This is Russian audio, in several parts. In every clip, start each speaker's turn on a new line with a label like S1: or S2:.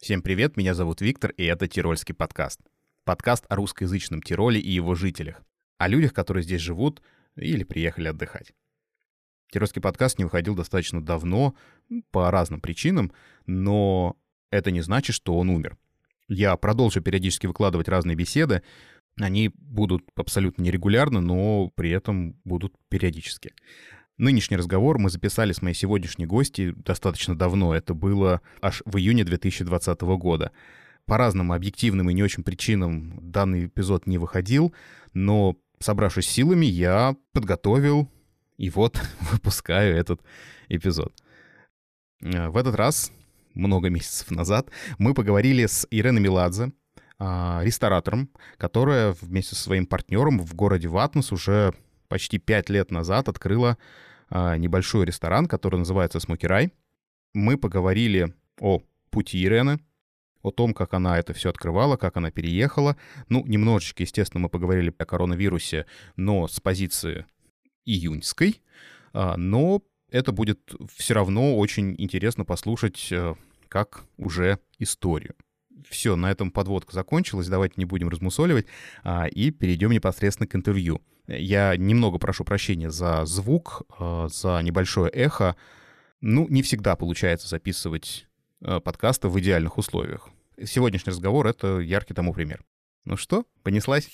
S1: Всем привет, меня зовут Виктор, и это Тирольский подкаст. Подкаст о русскоязычном Тироле и его жителях. О людях, которые здесь живут или приехали отдыхать. Тирольский подкаст не выходил достаточно давно, по разным причинам, но это не значит, что он умер. Я продолжу периодически выкладывать разные беседы. Они будут абсолютно нерегулярно, но при этом будут периодически. Нынешний разговор мы записали с моей сегодняшней гостью достаточно давно. Это было аж в июне 2020 года. По разным объективным и не очень причинам данный эпизод не выходил, но, собравшись силами, я подготовил и вот выпускаю этот эпизод. Э, в этот раз, много месяцев назад, мы поговорили с Иреной Меладзе, а, ресторатором, которая вместе со своим партнером в городе Ватнес уже почти пять лет назад открыла небольшой ресторан, который называется «Смокерай». Мы поговорили о пути Ирены, о том, как она это все открывала, как она переехала. Ну, немножечко, естественно, мы поговорили о коронавирусе, но с позиции июньской. А, но это будет все равно очень интересно послушать э, как уже историю. Все, на этом подводка закончилась, давайте не будем размусоливать а, и перейдем непосредственно к интервью. Я немного прошу прощения за звук, э, за небольшое эхо. Ну, не всегда получается записывать э, подкасты в идеальных условиях. Сегодняшний разговор — это яркий тому пример. Ну что, понеслась?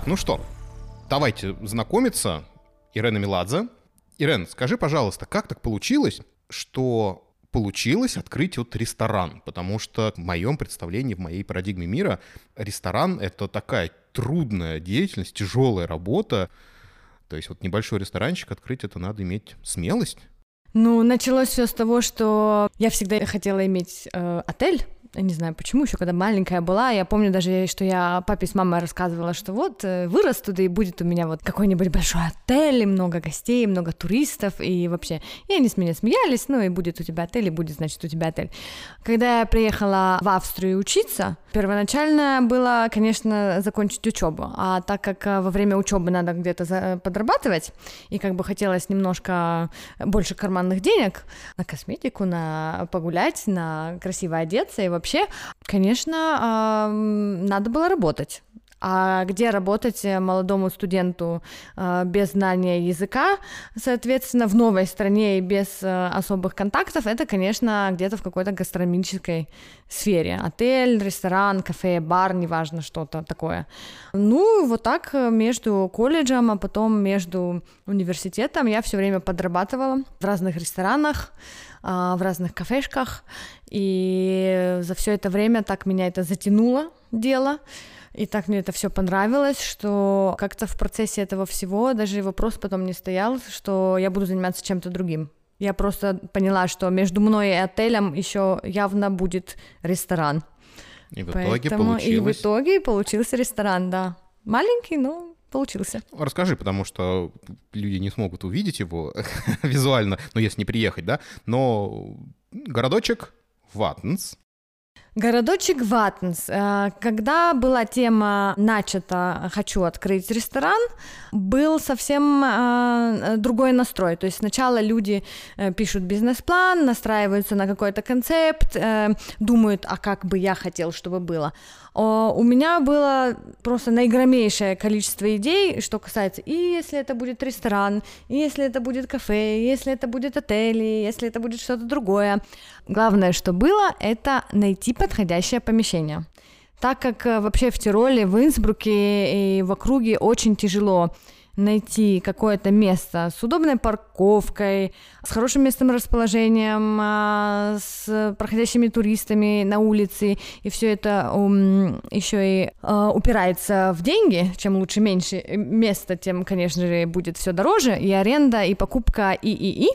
S1: Так, ну что, давайте знакомиться. Ирена Меладзе. Ирен, скажи, пожалуйста, как так получилось, что получилось открыть вот ресторан? Потому что в моем представлении, в моей парадигме мира, ресторан — это такая трудная деятельность, тяжелая работа. То есть вот небольшой ресторанчик открыть, это надо иметь смелость.
S2: Ну, началось все с того, что я всегда хотела иметь э, отель не знаю почему, еще когда маленькая была, я помню даже, что я папе с мамой рассказывала, что вот э, вырасту, да и будет у меня вот какой-нибудь большой отель, и много гостей, много туристов, и вообще, и они с меня смеялись, ну и будет у тебя отель, и будет, значит, у тебя отель. Когда я приехала в Австрию учиться, первоначально было, конечно, закончить учебу, а так как э, во время учебы надо где-то подрабатывать, и как бы хотелось немножко больше карманных денег на косметику, на погулять, на красиво одеться, и вообще, конечно, надо было работать. А где работать э, молодому студенту э, без знания языка, соответственно, в новой стране и без э, особых контактов, это, конечно, где-то в какой-то гастрономической сфере. Отель, ресторан, кафе, бар, неважно, что-то такое. Ну, вот так между колледжем, а потом между университетом я все время подрабатывала в разных ресторанах, в разных кафешках, и за все это время так меня это затянуло дело. И так мне это все понравилось, что как-то в процессе этого всего даже вопрос потом не стоял, что я буду заниматься чем-то другим. Я просто поняла, что между мной и отелем еще явно будет ресторан.
S1: И в итоге Поэтому... получилось...
S2: И в итоге получился ресторан, да. Маленький, но получился.
S1: Расскажи, потому что люди не смогут увидеть его визуально, ну, если не приехать, да, но городочек Ватнс,
S2: Городочек Ватнс. Э, когда была тема начата «хочу открыть ресторан», был совсем э, другой настрой. То есть сначала люди э, пишут бизнес-план, настраиваются на какой-то концепт, думают, а как бы я хотел, чтобы было. У меня было просто наигромейшее количество идей, что касается, и если это будет ресторан, и если это будет кафе, и если это будет отель, и если это будет что-то другое. Главное, что было, это найти подходящее помещение. Так как э, вообще в Тироле, в Инсбруке и в округе очень тяжело найти какое-то место с удобной парковкой, с хорошим местом расположением, а, с проходящими туристами на улице, и все это еще и а, упирается в деньги. Чем лучше меньше места, тем, конечно же, будет все дороже, и аренда, и покупка, и, и, и.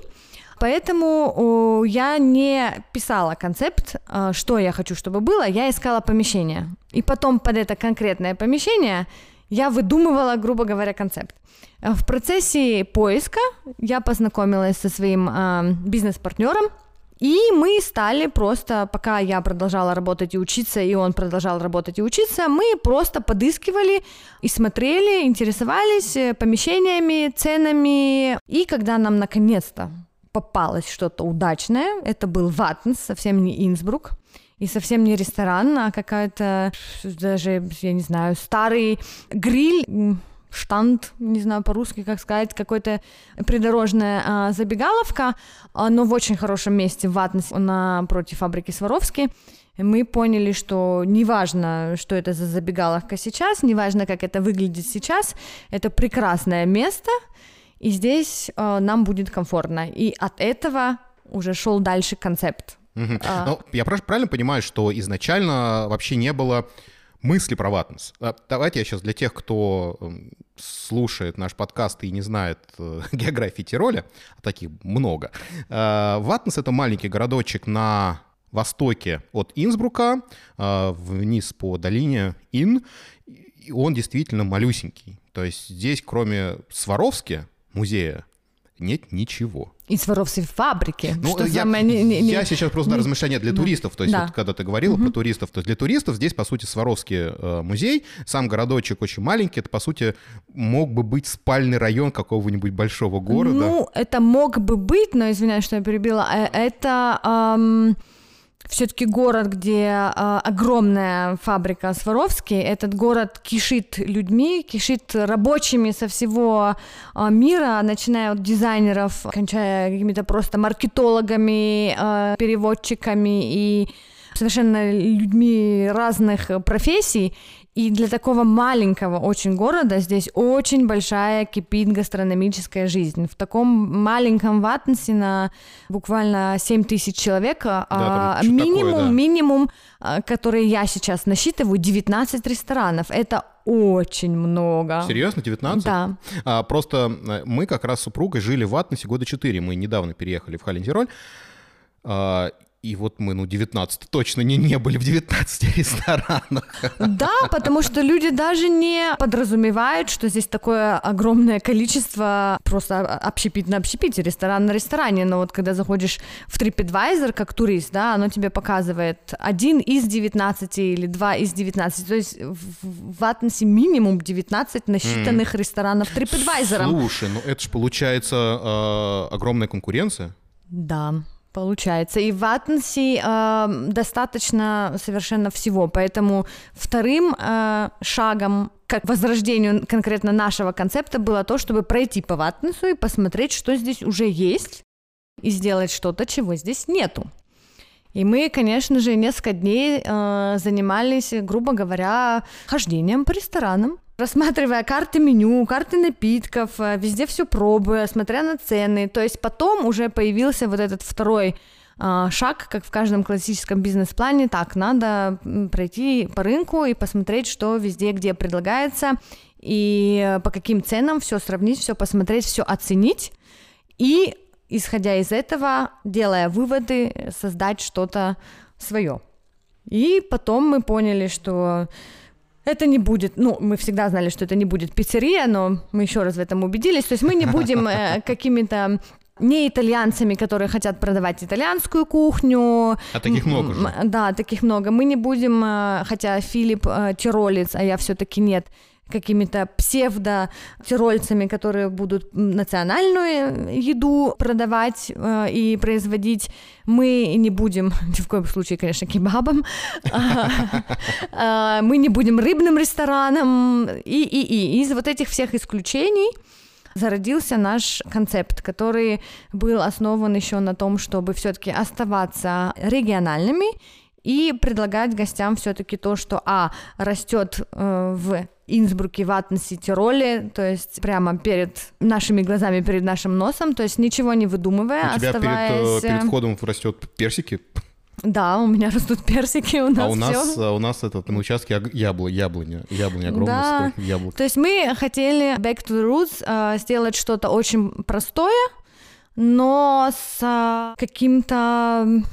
S2: Поэтому я не писала концепт, а, что я хочу, чтобы было, я искала помещение. И потом под это конкретное помещение я выдумывала, грубо говоря, концепт. В процессе поиска я познакомилась со своим э, бизнес-партнером, И мы стали просто, пока я продолжала работать и учиться, и он продолжал работать и учиться, мы просто подыскивали и смотрели, интересовались э, помещениями, ценами. И когда нам наконец-то попалось что-то удачное, это был Ваттенс, совсем не Инсбрук, и совсем не ресторан, а какая-то даже, я не знаю, старый гриль, штанд, не знаю по-русски, как сказать, какой-то придорожная а, забегаловка, а, но в очень хорошем месте в Ватнесе, напротив фабрики Сваровски. Мы поняли, что неважно, что это за забегаловка сейчас, неважно, как это выглядит сейчас, это прекрасное место, и здесь а, нам будет комфортно. И от этого уже шел дальше концепт.
S1: Угу. А... Ну, я правильно понимаю, что изначально вообще не было мысли про ватнес. А, давайте я сейчас для тех, кто эм, слушает наш подкаст и не знает э, географии Тироля, а таких много. Э, ватнес — это маленький городочек на востоке от Инсбрука, э, вниз по долине Ин. И он действительно малюсенький. То есть здесь, кроме Сваровски, музея, нет ничего.
S2: И Сваровской фабрики.
S1: Ну, что я, самое... не, не, я сейчас просто не... размышления для туристов. То есть, да. вот, когда ты говорила угу. про туристов, то для туристов здесь, по сути, Сваровский э, музей. Сам городочек очень маленький. Это, по сути, мог бы быть спальный район какого-нибудь большого города.
S2: Ну, это мог бы быть, но, извиняюсь, что я перебила. Э, это... Эм все-таки город, где э, огромная фабрика Сваровский, этот город кишит людьми, кишит рабочими со всего э, мира, начиная от дизайнеров, кончая какими-то просто маркетологами, э, переводчиками и совершенно людьми разных профессий. И для такого маленького очень города здесь очень большая кипит гастрономическая жизнь. В таком маленьком Ватнсе на буквально 7 тысяч человек да, а, минимум, такое, да. минимум, а, который я сейчас насчитываю, 19 ресторанов. Это очень много.
S1: Серьезно, 19?
S2: Да.
S1: А, просто э, мы как раз с супругой жили в Ватнесе года 4. Мы недавно переехали в Халендероль. А, и вот мы, ну, 19 точно не, не были в 19 ресторанах.
S2: Да, потому что люди даже не подразумевают, что здесь такое огромное количество просто общепит на общепите, ресторан на ресторане. Но вот когда заходишь в TripAdvisor как турист, да, оно тебе показывает один из 19 или два из 19. То есть в Атнесе минимум 19 насчитанных mm. ресторанов TripAdvisor.
S1: Слушай, ну это же получается э, огромная конкуренция.
S2: Да. Получается. И в Атенсе э, достаточно совершенно всего. Поэтому вторым э, шагом к возрождению конкретно нашего концепта было то, чтобы пройти по Ватнесу и посмотреть, что здесь уже есть, и сделать что-то, чего здесь нету. И мы, конечно же, несколько дней э, занимались, грубо говоря, хождением по ресторанам, рассматривая карты меню, карты напитков, э, везде все пробуя, смотря на цены. То есть потом уже появился вот этот второй э, шаг, как в каждом классическом бизнес-плане, так, надо пройти по рынку и посмотреть, что везде, где предлагается, и по каким ценам все сравнить, все посмотреть, все оценить, и, исходя из этого, делая выводы, создать что-то свое. И потом мы поняли, что это не будет, ну, мы всегда знали, что это не будет пиццерия, но мы еще раз в этом убедились. То есть мы не будем э, какими-то не итальянцами, которые хотят продавать итальянскую кухню.
S1: А таких много же.
S2: Да, таких много. Мы не будем, э, хотя Филипп э, тиролец, а я все-таки нет, какими-то псевдо-тирольцами, которые будут национальную еду продавать э, и производить. Мы не будем, ни в коем случае, конечно, кебабом, а, мы не будем рыбным рестораном. И, и, и из вот этих всех исключений зародился наш концепт, который был основан еще на том, чтобы все-таки оставаться региональными и предлагать гостям все-таки то, что а растет э, в Инсбруке, Ватнесе, Тироле, то есть прямо перед нашими глазами, перед нашим носом, то есть ничего не выдумывая,
S1: У тебя оставаясь... перед, э, перед входом растет персики?
S2: Да, у меня растут персики, у нас
S1: А у нас,
S2: всё.
S1: у нас этот, на участке ябло, яблоня, яблоня огромное, да. яблоко.
S2: То есть мы хотели Back to the Roots э, сделать что-то очень простое, но с э, каким-то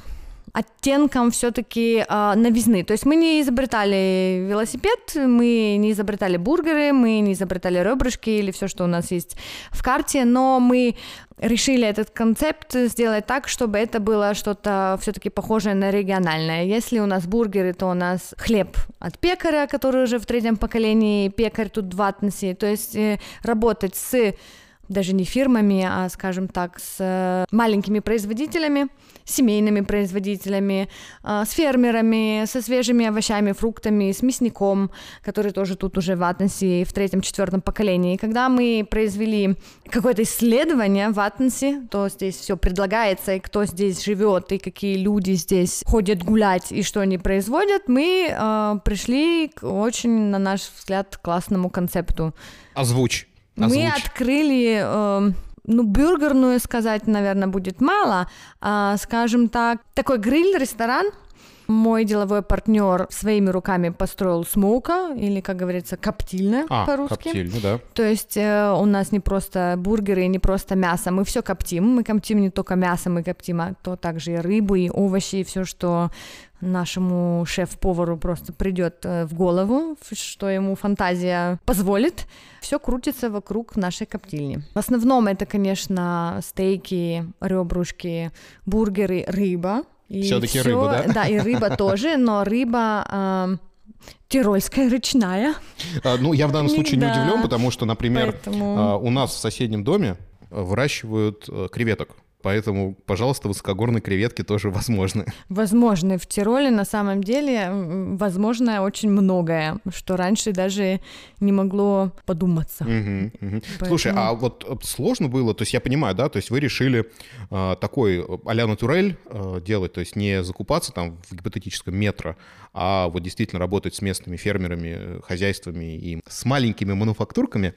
S2: оттенком все-таки э, новизны. То есть мы не изобретали велосипед, мы не изобретали бургеры, мы не изобретали ребрышки или все, что у нас есть в карте, но мы решили этот концепт сделать так, чтобы это было что-то все-таки похожее на региональное. Если у нас бургеры, то у нас хлеб от пекаря, который уже в третьем поколении пекарь тут в Атнесе. То есть э, работать с даже не фирмами, а, скажем так, с э, маленькими производителями, семейными производителями, э, с фермерами, со свежими овощами, фруктами, с мясником, который тоже тут уже в Атенсе в третьем-четвертом поколении. И когда мы произвели какое-то исследование в Атенсе, то здесь все предлагается, и кто здесь живет, и какие люди здесь ходят гулять, и что они производят, мы э, пришли к очень, на наш взгляд, классному концепту.
S1: Озвучь.
S2: Озвучь. Мы открыли, э, ну, бюргерную сказать, наверное, будет мало, а, скажем так, такой гриль-ресторан, мой деловой партнер своими руками построил смоука, или, как говорится, коптильня а, по-русски.
S1: Коптильня, да.
S2: То есть э, у нас не просто бургеры, не просто мясо, мы все коптим. Мы коптим не только мясо, мы коптим, а то также и рыбу, и овощи, и все, что нашему шеф-повару просто придет э, в голову, что ему фантазия позволит. Все крутится вокруг нашей коптильни. В основном это, конечно, стейки, ребрушки, бургеры, рыба.
S1: Все-таки рыба,
S2: да? Да, и рыба тоже, но рыба э, тирольская речная.
S1: А, ну, я в данном случае не удивлен, потому что, например, Поэтому... а, у нас в соседнем доме выращивают э, креветок. Поэтому, пожалуйста, высокогорные креветки тоже возможны.
S2: Возможны. В Тироле на самом деле возможно очень многое, что раньше даже не могло подуматься.
S1: Угу, угу. Поэтому... Слушай, а вот э, сложно было, то есть я понимаю, да, то есть вы решили э, такой а-ля натурель э, делать, то есть не закупаться там в гипотетическом метро, а вот действительно работать с местными фермерами, хозяйствами и с маленькими мануфактурками.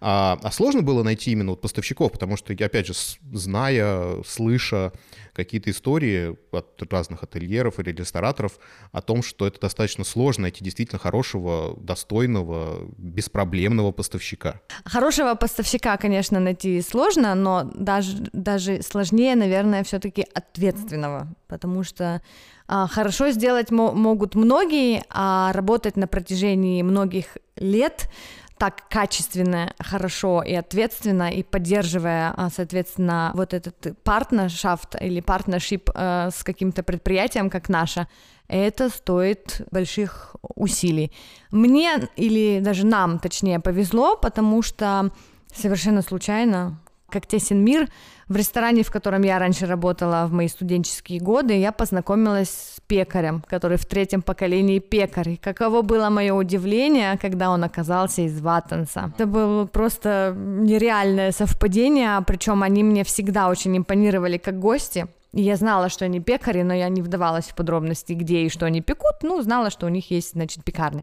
S1: А, а сложно было найти именно вот поставщиков, потому что, опять же, зная слыша какие-то истории от разных ательеров или рестораторов о том, что это достаточно сложно найти действительно хорошего, достойного, беспроблемного поставщика.
S2: Хорошего поставщика, конечно, найти сложно, но даже, даже сложнее, наверное, все-таки ответственного, потому что а, хорошо сделать могут многие, а работать на протяжении многих лет так качественно, хорошо и ответственно, и поддерживая, а, соответственно, вот этот партнершафт или партнершип э, с каким-то предприятием, как наше, это стоит больших усилий. Мне или даже нам, точнее, повезло, потому что совершенно случайно как тесен мир. В ресторане, в котором я раньше работала в мои студенческие годы, я познакомилась с пекарем, который в третьем поколении пекарь. И каково было мое удивление, когда он оказался из Ваттенса. Это было просто нереальное совпадение, причем они мне всегда очень импонировали как гости. И я знала, что они пекари, но я не вдавалась в подробности, где и что они пекут, ну, знала, что у них есть, значит, пекарня.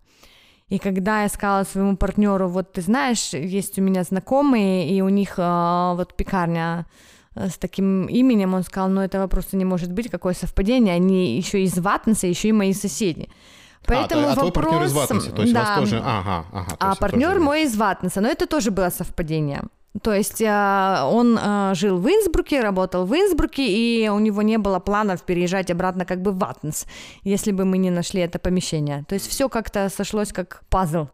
S2: И когда я сказала своему партнеру, вот ты знаешь, есть у меня знакомые, и у них э, вот пекарня э, с таким именем, он сказал, ну этого просто не может быть, какое совпадение, они еще из Ватнеса, еще и мои соседи.
S1: Поэтому а, а вопрос... твой партнер из Ватнеса, то есть да. у вас тоже... Ага, ага.
S2: А партнер тоже... мой из Ватнеса, но это тоже было совпадение. То есть э, он э, жил в Инсбруке, работал в Инсбруке, и у него не было планов переезжать обратно как бы в Ваттенс, если бы мы не нашли это помещение. То есть все как-то сошлось как пазл.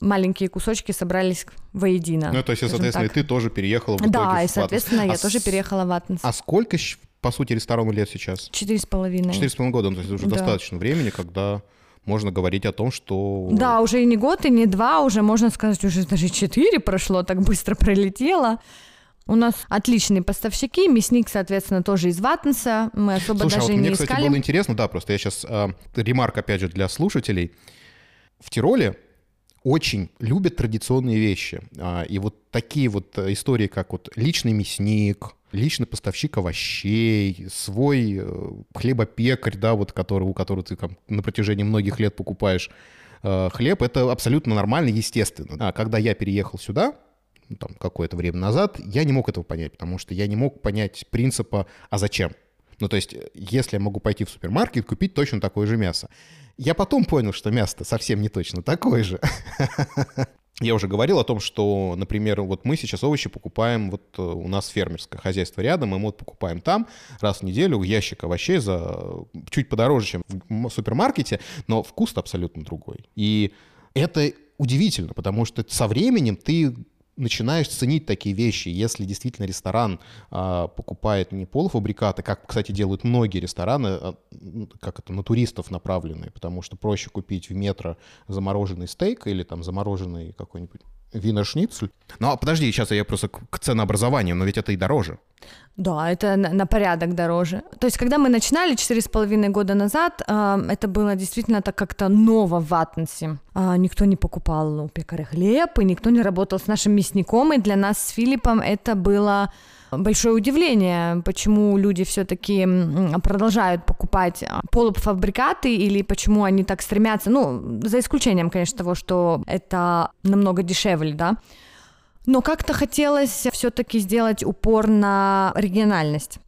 S2: Маленькие кусочки собрались воедино.
S1: Ну, то есть, соответственно, так. и ты тоже переехала в итоге
S2: Да,
S1: и,
S2: соответственно, а я с... тоже переехала в Ваттенс.
S1: А сколько, по сути, ресторану лет сейчас?
S2: Четыре с половиной.
S1: Четыре с половиной года, ну, то есть уже да. достаточно времени, когда можно говорить о том, что...
S2: Да, уже и не год, и не два, уже можно сказать, уже даже четыре прошло, так быстро пролетело. У нас отличные поставщики, мясник, соответственно, тоже из Ватнеса, мы особо
S1: Слушай, а
S2: даже
S1: а вот
S2: не
S1: мне,
S2: искали.
S1: кстати, было интересно, да, просто я сейчас, э, ремарк, опять же, для слушателей. В Тироле очень любят традиционные вещи. А, и вот такие вот истории, как вот личный мясник, личный поставщик овощей, свой э, хлебопекарь, да, вот который, у которого ты там на протяжении многих лет покупаешь э, хлеб, это абсолютно нормально, естественно. А когда я переехал сюда, ну, там, какое-то время назад, я не мог этого понять, потому что я не мог понять принципа «а зачем?». Ну, то есть, если я могу пойти в супермаркет, купить точно такое же мясо. Я потом понял, что мясо совсем не точно такое же. Я уже говорил о том, что, например, вот мы сейчас овощи покупаем, вот э, у нас фермерское хозяйство рядом, и мы вот покупаем там раз в неделю ящик овощей за чуть подороже, чем в супермаркете, но вкус абсолютно другой. И это удивительно, потому что со временем ты начинаешь ценить такие вещи. Если действительно ресторан а, покупает не полуфабрикаты, как, кстати, делают многие рестораны, а, как это, на туристов направленные, потому что проще купить в метро замороженный стейк или там замороженный какой-нибудь виношницель. Ну, а подожди, сейчас я просто к ценообразованию, но ведь это и дороже.
S2: Да, это на, на порядок дороже. То есть, когда мы начинали четыре с половиной года назад, э, это было действительно так как-то ново в Атнесе. Э, никто не покупал у пекаря хлеб, и никто не работал с нашим мясником, и для нас с Филиппом это было большое удивление, почему люди все-таки продолжают покупать а, полуфабрикаты или почему они так стремятся, ну, за исключением, конечно, того, что это намного дешевле, да. Но как-то хотелось все-таки сделать упор на региональность.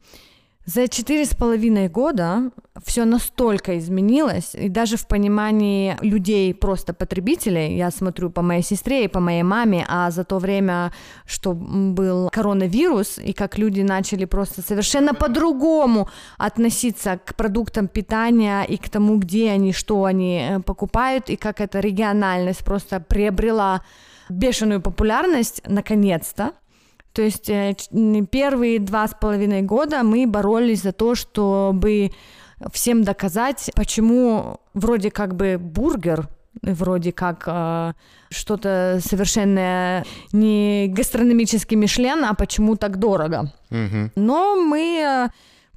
S2: За четыре с половиной года все настолько изменилось, и даже в понимании людей, просто потребителей, я смотрю по моей сестре и по моей маме, а за то время, что был коронавирус, и как люди начали просто совершенно по-другому относиться к продуктам питания и к тому, где они, что они э, покупают, и как эта региональность просто приобрела бешеную популярность, наконец-то, то есть э, первые два с половиной года мы боролись за то, чтобы всем доказать, почему вроде как бы бургер вроде как э, что-то совершенно не гастрономический Мишлен, а почему так дорого.
S1: Угу.
S2: Но мы э,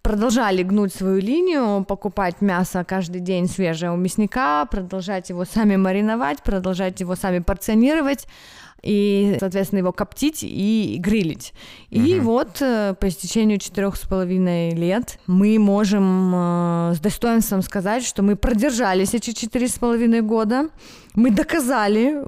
S2: продолжали гнуть свою линию, покупать мясо каждый день свежее у мясника, продолжать его сами мариновать, продолжать его сами порционировать и, соответственно, его коптить и грилить. И угу. вот э, по истечению четырех с половиной лет мы можем э, с достоинством сказать, что мы продержались эти четыре с половиной года. Мы доказали,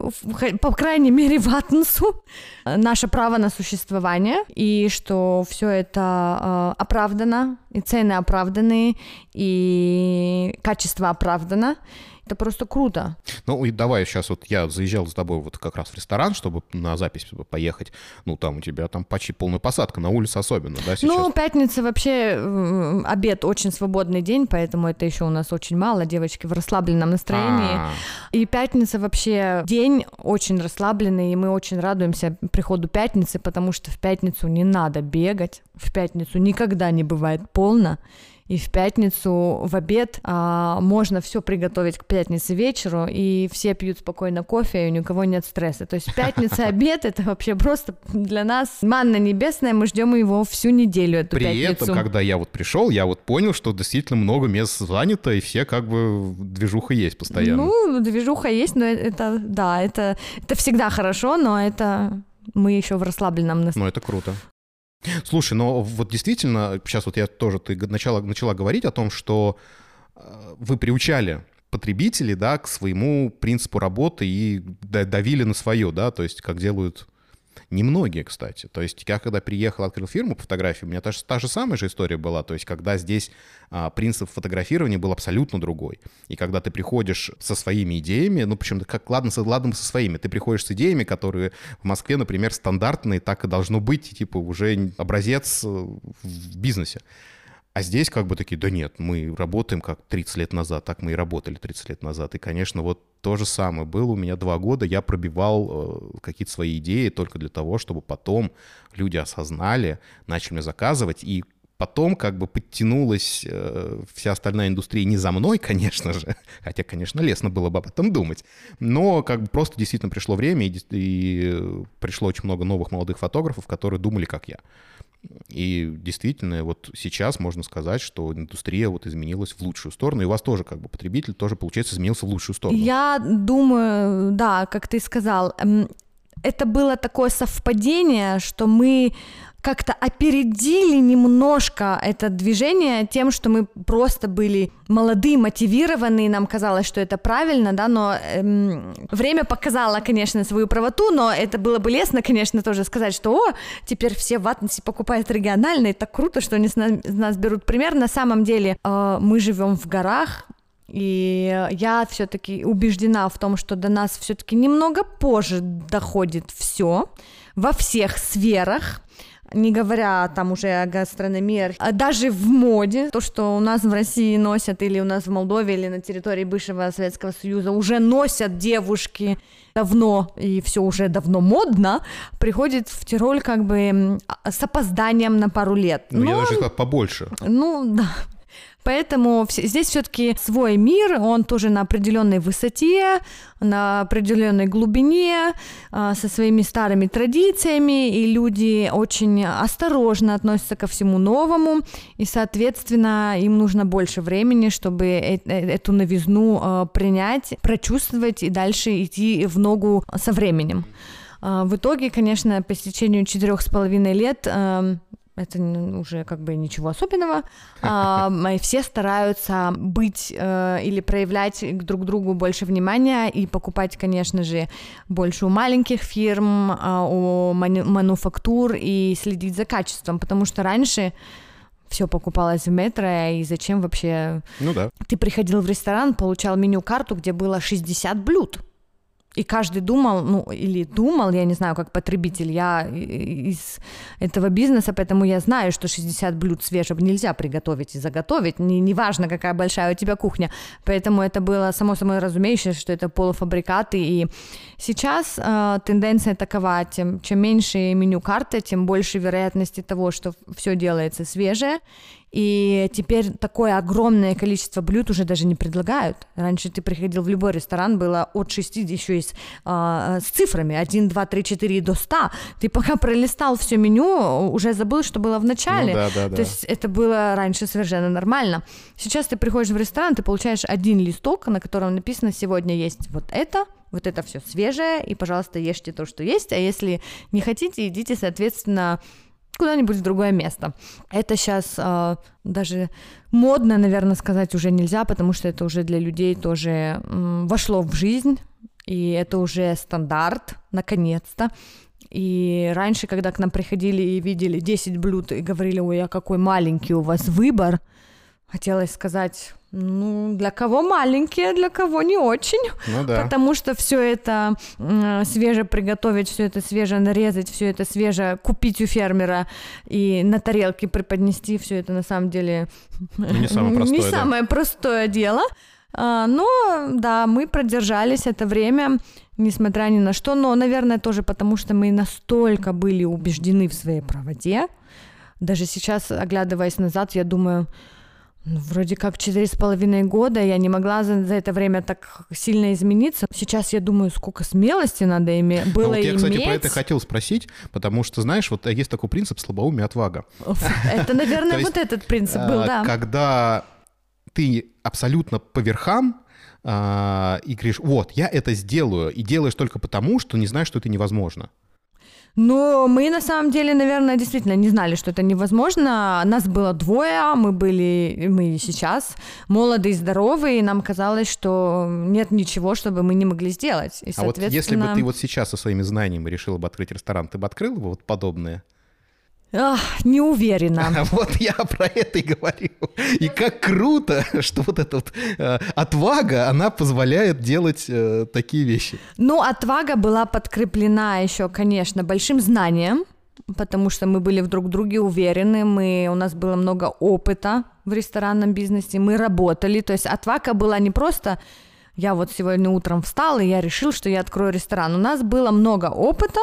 S2: по крайней мере, Ватнсу, наше право на существование, и что все это э, оправдано, и цены оправданы, и качество оправдано. Это просто круто.
S1: Ну и давай сейчас вот я заезжал с тобой вот как раз в ресторан, чтобы на запись поехать. Ну там у тебя там почти полная посадка, на улице особенно, да, сейчас?
S2: Ну, пятница вообще обед очень свободный день, поэтому это еще у нас очень мало, девочки в расслабленном настроении. А-а-а. И пятница вообще день очень расслабленный, и мы очень радуемся приходу пятницы, потому что в пятницу не надо бегать, в пятницу никогда не бывает полно и в пятницу в обед а, можно все приготовить к пятнице вечеру, и все пьют спокойно кофе, и у кого нет стресса. То есть пятница обед это вообще просто для нас манна небесная, мы ждем его всю неделю эту
S1: При
S2: пятницу.
S1: этом, когда я вот пришел, я вот понял, что действительно много мест занято, и все как бы движуха есть постоянно.
S2: Ну, движуха есть, но это, да, это, это всегда хорошо, но это мы еще в расслабленном
S1: настроении. Ну, это круто. Слушай, но вот действительно, сейчас вот я тоже, ты начала, начала говорить о том, что э, вы приучали потребителей, да, к своему принципу работы и давили на свое, да, то есть как делают Немногие, кстати. То есть я когда приехал, открыл фирму по фотографии, у меня та, та же самая же история была. То есть когда здесь а, принцип фотографирования был абсолютно другой. И когда ты приходишь со своими идеями, ну причем как ладно, ладно со своими, ты приходишь с идеями, которые в Москве, например, стандартные, так и должно быть, типа уже образец э, в бизнесе. А здесь как бы такие, да нет, мы работаем как 30 лет назад, так мы и работали 30 лет назад. И, конечно, вот то же самое было у меня два года, я пробивал э, какие-то свои идеи только для того, чтобы потом люди осознали, начали заказывать, и потом как бы подтянулась э, вся остальная индустрия не за мной, конечно же, хотя, конечно, лестно было бы об этом думать, но как бы просто действительно пришло время, и, и пришло очень много новых молодых фотографов, которые думали, как я. И действительно, вот сейчас можно сказать, что индустрия вот изменилась в лучшую сторону, и у вас тоже как бы потребитель тоже, получается, изменился в лучшую сторону.
S2: Я думаю, да, как ты сказал, это было такое совпадение, что мы как-то опередили немножко это движение тем, что мы просто были молодые, мотивированные, нам казалось, что это правильно, да, но эм, время показало, конечно, свою правоту, но это было бы лестно, конечно, тоже сказать, что, о, теперь все в Атнесе покупают региональные, так круто, что они с нас, нас берут пример. На самом деле э, мы живем в горах, И я все-таки убеждена в том, что до нас все-таки немного позже доходит все во всех сферах не говоря там уже о гастрономии, а даже в моде, то, что у нас в России носят, или у нас в Молдове, или на территории бывшего Советского Союза уже носят девушки давно, и все уже давно модно, приходит в Тироль как бы с опозданием на пару лет.
S1: Ну, Но, я даже сказал, побольше.
S2: Ну, да, Поэтому здесь все-таки свой мир, он тоже на определенной высоте, на определенной глубине, а, со своими старыми традициями, и люди очень осторожно относятся ко всему новому, и, соответственно, им нужно больше времени, чтобы э, э, эту новизну а, принять, прочувствовать и дальше идти в ногу со временем. А, в итоге, конечно, по истечению четырех с половиной лет это уже как бы ничего особенного. А, все стараются быть э, или проявлять друг другу больше внимания и покупать, конечно же, больше у маленьких фирм, а, у мануфактур и следить за качеством, потому что раньше все покупалось в метро, и зачем вообще...
S1: Ну да.
S2: Ты приходил в ресторан, получал меню-карту, где было 60 блюд. И каждый думал, ну, или думал, я не знаю, как потребитель, я из этого бизнеса, поэтому я знаю, что 60 блюд свежего нельзя приготовить и заготовить, не, неважно, какая большая у тебя кухня. Поэтому это было само собой разумеющее, что это полуфабрикаты. И сейчас э, тенденция такова, тем, чем меньше меню карты, тем больше вероятности того, что все делается свежее, и теперь такое огромное количество блюд уже даже не предлагают. Раньше ты приходил в любой ресторан, было от 6 еще есть э, с цифрами 1, 2, 3, 4 до 100. Ты пока пролистал все меню, уже забыл, что было в начале.
S1: Ну, да, да, да.
S2: То есть это было раньше совершенно нормально. Сейчас ты приходишь в ресторан, ты получаешь один листок, на котором написано сегодня есть вот это, вот это все свежее, и, пожалуйста, ешьте то, что есть, а если не хотите, идите, соответственно, куда-нибудь в другое место. Это сейчас э, даже модно, наверное, сказать уже нельзя, потому что это уже для людей тоже э, вошло в жизнь, и это уже стандарт, наконец-то. И раньше, когда к нам приходили и видели 10 блюд и говорили, ой, а какой маленький у вас выбор, хотелось сказать, ну, для кого маленькие, для кого не очень.
S1: Ну да.
S2: Потому что все это э, свеже приготовить, все это свеже нарезать, все это свеже купить у фермера и на тарелке преподнести, все это на самом деле
S1: ну, не самое простое,
S2: не
S1: да.
S2: самое простое дело. А, но да, мы продержались это время, несмотря ни на что. Но, наверное, тоже потому, что мы настолько были убеждены в своей правоте. Даже сейчас, оглядываясь назад, я думаю, ну, вроде как четыре с половиной года я не могла за, за это время так сильно измениться. Сейчас я думаю, сколько смелости надо иметь, было ну, вот
S1: я,
S2: иметь.
S1: кстати, про это хотел спросить, потому что, знаешь, вот есть такой принцип слабоумие отвага.
S2: Это, наверное, вот этот принцип был,
S1: а,
S2: да.
S1: Когда ты абсолютно по верхам, а, и говоришь, вот, я это сделаю, и делаешь только потому, что не знаешь, что это невозможно.
S2: Но мы на самом деле, наверное, действительно не знали, что это невозможно. Нас было двое, мы были, мы сейчас молодые, здоровые, и нам казалось, что нет ничего, чтобы мы не могли сделать. И,
S1: а вот если бы ты вот сейчас со своими знаниями решила бы открыть ресторан, ты бы открыл бы вот подобное?
S2: Ах, не уверена.
S1: Вот я про это и говорю. И как круто, что вот эта вот э, отвага, она позволяет делать э, такие вещи.
S2: Ну, отвага была подкреплена еще, конечно, большим знанием, потому что мы были в друг друге уверены, мы, у нас было много опыта в ресторанном бизнесе, мы работали, то есть отвага была не просто я вот сегодня утром встал, и я решил, что я открою ресторан. У нас было много опыта,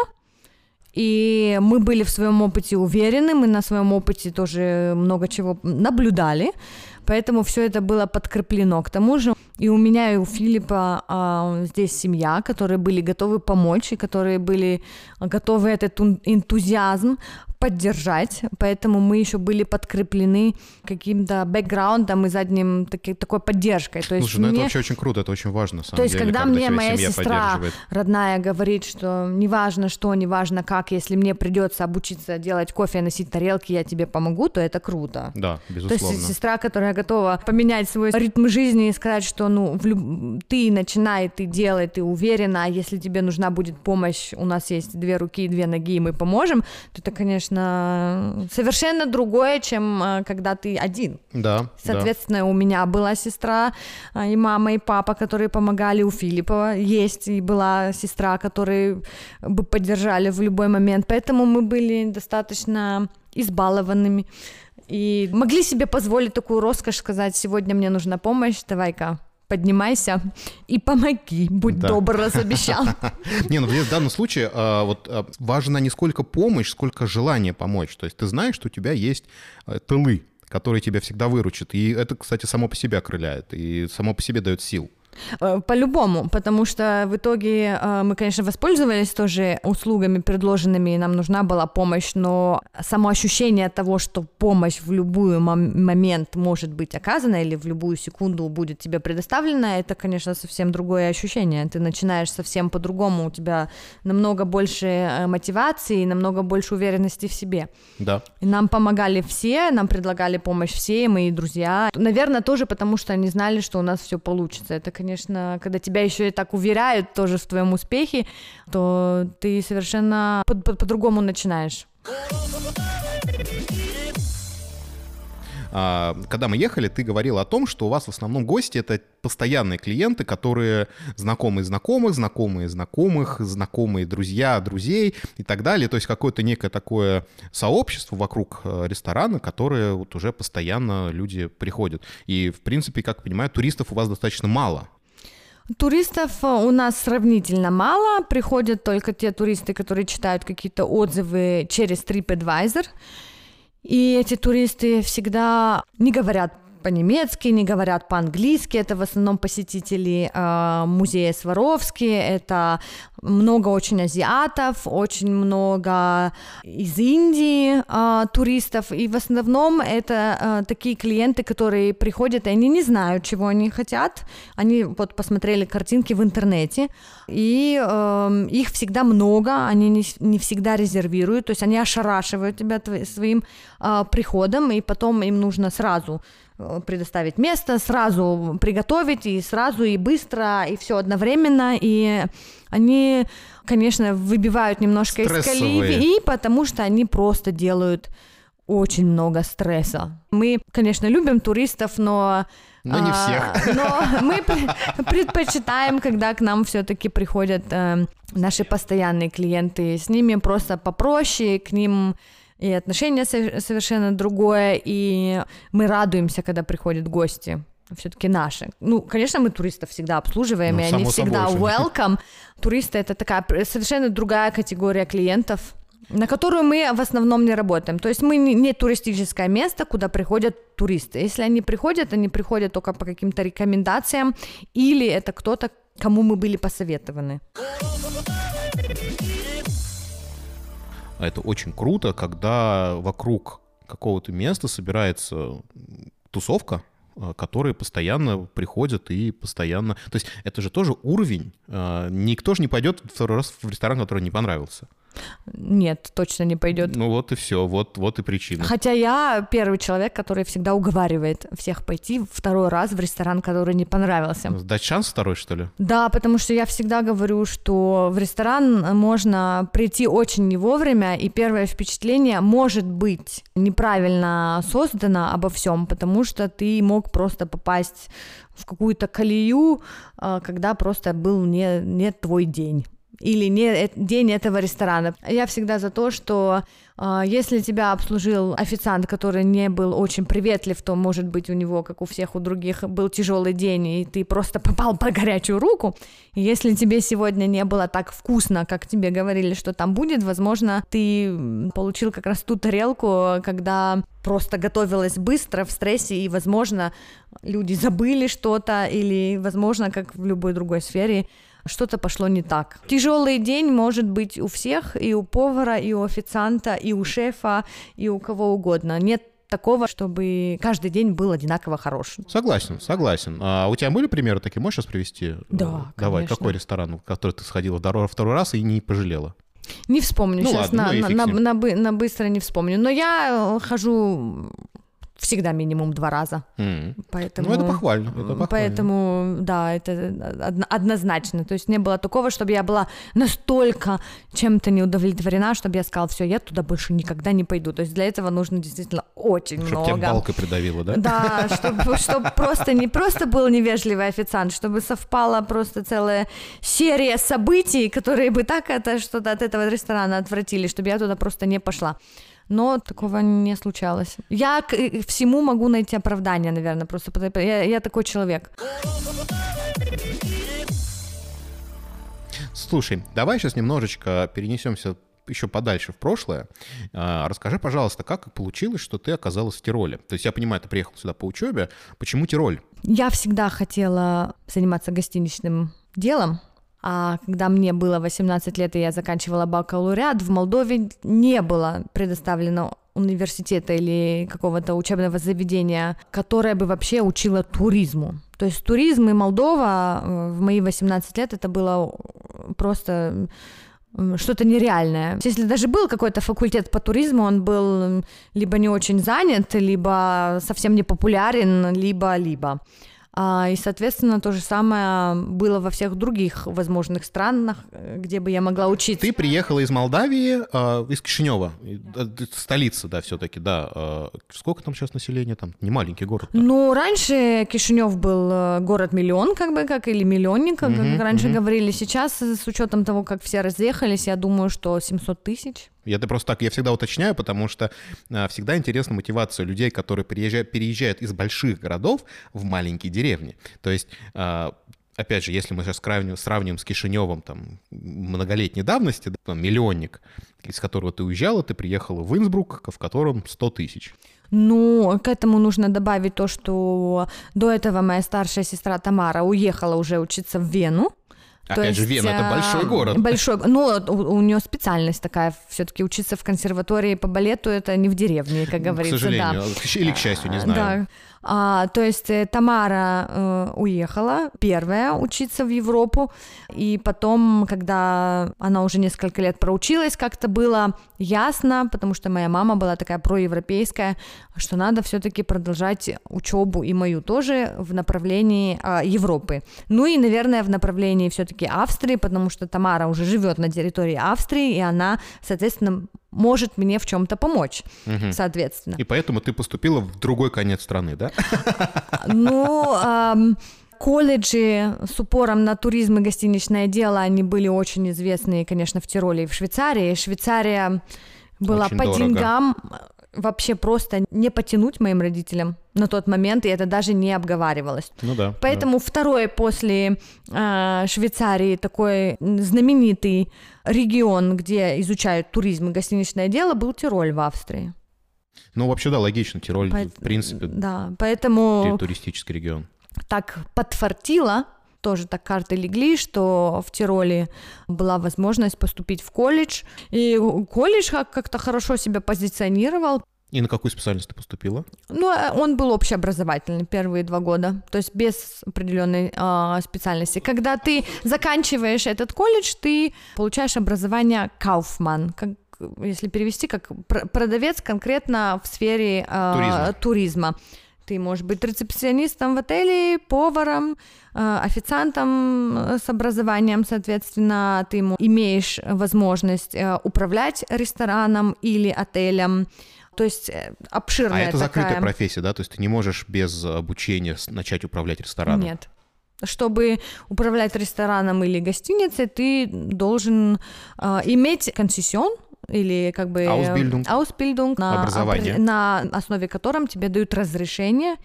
S2: и мы были в своем опыте уверены, мы на своем опыте тоже много чего наблюдали, поэтому все это было подкреплено. К тому же и у меня, и у Филиппа а, здесь семья, которые были готовы помочь, и которые были готовы этот энтузиазм поддержать, поэтому мы еще были подкреплены каким-то бэкграундом и задним таки, такой поддержкой. То есть
S1: Слушай,
S2: мне...
S1: ну это вообще очень круто, это очень важно,
S2: То есть
S1: деле,
S2: когда,
S1: когда
S2: мне моя сестра родная говорит, что неважно что, неважно как, если мне придется обучиться делать кофе, носить тарелки, я тебе помогу, то это круто.
S1: Да, безусловно.
S2: То есть сестра, которая готова поменять свой ритм жизни и сказать, что ну люб... ты начинай, ты делай, ты уверена, а если тебе нужна будет помощь, у нас есть две руки и две ноги, и мы поможем, то это, конечно, конечно, совершенно другое, чем э, когда ты один.
S1: Да.
S2: Соответственно, да. у меня была сестра э, и мама, и папа, которые помогали у Филиппова. Есть и была сестра, которые бы поддержали в любой момент. Поэтому мы были достаточно избалованными и могли себе позволить такую роскошь сказать, сегодня мне нужна помощь, давай-ка поднимайся и помоги, будь да. добр, раз обещал.
S1: Не, ну в данном случае а, вот а, важна не сколько помощь, сколько желание помочь. То есть ты знаешь, что у тебя есть э, тылы, которые тебя всегда выручат. И это, кстати, само по себе окрыляет и само по себе дает сил.
S2: Э, по-любому, потому что в итоге э, мы, конечно, воспользовались тоже услугами предложенными, и нам нужна была помощь, но само ощущение того, что помощь в любой момент может быть оказана или в любую секунду будет тебе предоставлена, это, конечно, совсем другое ощущение. Ты начинаешь совсем по-другому, у тебя намного больше э, мотивации, намного больше уверенности в себе.
S1: Да.
S2: И нам помогали все, нам предлагали помощь все, мои друзья. Наверное, тоже потому, что они знали, что у нас все получится. Это, конечно, когда тебя еще и так уверяют тоже в твоем успехе, то ты совершенно по-другому начинаешь.
S1: А, когда мы ехали, ты говорил о том, что у вас в основном гости — это постоянные клиенты, которые знакомые знакомых, знакомые знакомых, знакомые друзья друзей и так далее. То есть какое-то некое такое сообщество вокруг э, ресторана, которое вот уже постоянно люди приходят. И, в принципе, как понимаю, туристов у вас достаточно мало.
S2: Туристов э, у нас сравнительно мало, приходят только те туристы, которые читают какие-то отзывы через TripAdvisor, и эти туристы всегда не говорят по-немецки, не говорят по-английски. Это в основном посетители э, музея Сваровски, это много очень азиатов, очень много из Индии э, туристов, и в основном это э, такие клиенты, которые приходят, и они не знают, чего они хотят. Они вот посмотрели картинки в интернете, и э, их всегда много, они не, не всегда резервируют, то есть они ошарашивают тебя своим э, приходом, и потом им нужно сразу предоставить место, сразу приготовить и сразу и быстро и все одновременно и они, конечно, выбивают немножко Стрессовые. из колеи, и потому что они просто делают очень много стресса. Мы, конечно, любим туристов, но
S1: но не всех.
S2: А, но мы предпочитаем, когда к нам все-таки приходят э, наши постоянные клиенты. С ними просто попроще, к ним и отношение совершенно другое, и мы радуемся, когда приходят гости все-таки наши. Ну, конечно, мы туристов всегда обслуживаем, ну, и они всегда собой, welcome. Туристы это такая совершенно другая категория клиентов, на которую мы в основном не работаем. То есть мы не туристическое место, куда приходят туристы. Если они приходят, они приходят только по каким-то рекомендациям, или это кто-то, кому мы были посоветованы.
S1: А это очень круто, когда вокруг какого-то места собирается тусовка, э, которые постоянно приходят и постоянно... То есть это же тоже уровень. Э, никто же не пойдет второй раз в ресторан, который не понравился.
S2: Нет, точно не пойдет.
S1: Ну вот и все, вот, вот и причина.
S2: Хотя я первый человек, который всегда уговаривает всех пойти второй раз в ресторан, который не понравился.
S1: Дать шанс второй, что ли?
S2: Да, потому что я всегда говорю, что в ресторан можно прийти очень не вовремя, и первое впечатление может быть неправильно создано обо всем, потому что ты мог просто попасть в какую-то колею, а, когда просто был не, не твой день или не день этого ресторана. Я всегда за то, что э, если тебя обслужил официант, который не был очень приветлив, то, может быть, у него, как у всех у других, был тяжелый день, и ты просто попал по горячую руку. И если тебе сегодня не было так вкусно, как тебе говорили, что там будет, возможно, ты получил как раз ту тарелку, когда просто готовилась быстро, в стрессе, и, возможно, люди забыли что-то, или, возможно, как в любой другой сфере, что-то пошло не так. Тяжелый день может быть у всех, и у повара, и у официанта, и у шефа, и у кого угодно. Нет такого, чтобы каждый день был одинаково хорош.
S1: Согласен, согласен. А у тебя были примеры такие? Можешь сейчас привести?
S2: Да,
S1: Давай, конечно. какой ресторан, в который ты сходила второй раз и не пожалела?
S2: Не вспомню ну, сейчас, ладно, на, ну на, на, на, на быстро не вспомню. Но я э, хожу всегда минимум два раза.
S1: М.
S2: Поэтому,
S1: Ну, это похвально, это похвально.
S2: Поэтому, да, это одно- однозначно. То есть не было такого, чтобы я была настолько чем-то не удовлетворена, чтобы я сказала, все, я туда больше никогда не пойду. То есть для этого нужно действительно очень
S1: Чтоб тебя
S2: много.
S1: балкой придавило, да?
S2: Да, чтобы, просто не просто был невежливый официант, чтобы совпала просто целая серия событий, которые бы так это что-то от этого ресторана отвратили, чтобы я туда просто не пошла. Но такого не случалось. Я к э, всему могу найти оправдание, наверное, просто я, я такой человек.
S1: Слушай, давай сейчас немножечко перенесемся еще подальше в прошлое. А, Расскажи, пожалуйста, как получилось, что ты оказалась в Тироле? То есть я понимаю, ты приехал сюда по учебе. Почему Тироль?
S2: Я всегда хотела заниматься гостиничным делом, а когда мне было 18 лет, и я заканчивала бакалавриат, в Молдове не было предоставлено университета или какого-то учебного заведения, которое бы вообще учило туризму. То есть туризм и Молдова э, в мои 18 лет это было просто что-то нереальное. Если даже был какой-то факультет по туризму, он был либо не очень занят, либо совсем не популярен, либо-либо. А, И, соответственно, то же самое было во всех других возможных странах, э, где бы я могла учиться.
S1: Ты приехала из Молдавии, а, из Кишинева, э, столица, да, все-таки, да. А, Сколько там сейчас населения там? Не маленький город.
S2: Ну, раньше Кишинев был э, город-миллион, как бы, как или миллионник, как
S1: Мгм,
S2: раньше
S1: мгм.
S2: говорили. Сейчас, с учетом того, как все разъехались, я думаю, что 700 тысяч.
S1: Я это просто так, я всегда уточняю, потому что а, всегда интересна мотивация людей, которые переезжают, переезжают из больших городов в маленькие деревни. То есть, а, опять же, если мы сейчас сравним, сравним с Кишиневым там многолетней давности, да, там, миллионник, из которого ты уезжала, ты приехала в Инсбрук, в котором 100 тысяч.
S2: Ну, к этому нужно добавить то, что до этого моя старшая сестра Тамара уехала уже учиться в Вену.
S1: Опять же,
S2: есть,
S1: Вена — это
S2: а,
S1: большой город.
S2: Большой, ну, у, у нее специальность такая, все-таки учиться в консерватории по балету это не в деревне, как
S1: К
S2: говорится,
S1: сожалению,
S2: да.
S1: к- или к счастью, не
S2: А,
S1: знаю.
S2: Да. А, то есть э, Тамара э, уехала первая учиться в Европу, и потом, когда она уже несколько лет проучилась, как-то было ясно, потому что моя мама была такая проевропейская, что надо все-таки продолжать учебу и мою тоже в направлении а, Европы. Ну и, наверное, в направлении все-таки Австрии, потому что Тамара уже живет на территории Австрии, и она, соответственно, может мне в чем-то помочь,
S1: Мгм.
S2: соответственно.
S1: И поэтому ты поступила в другой конец страны, да?
S2: Ну, ам, колледжи с упором на туризм и гостиничное дело, они были очень известные, конечно, в Тироле и в Швейцарии. Швейцария была
S1: Очень
S2: по
S1: дорого.
S2: деньгам вообще просто не потянуть моим родителям на тот момент, и это даже не обговаривалось.
S1: Ну да.
S2: Поэтому второй после э, Швейцарии такой знаменитый регион, где изучают туризм и гостиничное дело, был Тироль в Австрии.
S1: да. Ну, вообще, да, логично. Тироль,
S2: Поэт-
S1: в принципе,
S2: Да, поэтому
S1: ту- туристический регион.
S2: так подфартило, тоже так карты легли, что в Тироле была возможность поступить в колледж. И колледж как- как-то хорошо себя позиционировал.
S1: И на какую специальность ты поступила?
S2: Ну, э, он был общеобразовательный первые два года, то есть без определенной а, специальности. Когда ты заканчиваешь этот колледж, ты получаешь образование Кауфман, как, если перевести, как пр- продавец конкретно в сфере а,
S1: Туризма.
S2: туризма. Ты можешь быть рецепционистом в отеле, поваром, э, официантом э, с образованием, соответственно, ты имеешь возможность э, управлять рестораном или отелем. То есть э,
S1: А
S2: обширная
S1: это закрытая
S2: такая...
S1: профессия, да? То есть ты не можешь без обучения начать управлять рестораном?
S2: Нет. Чтобы управлять рестораном или гостиницей, ты должен э, иметь концессион или как бы...
S1: Ausbildung.
S2: Ausbildung, на,
S1: Образование.
S2: на основе котором тебе дают разрешение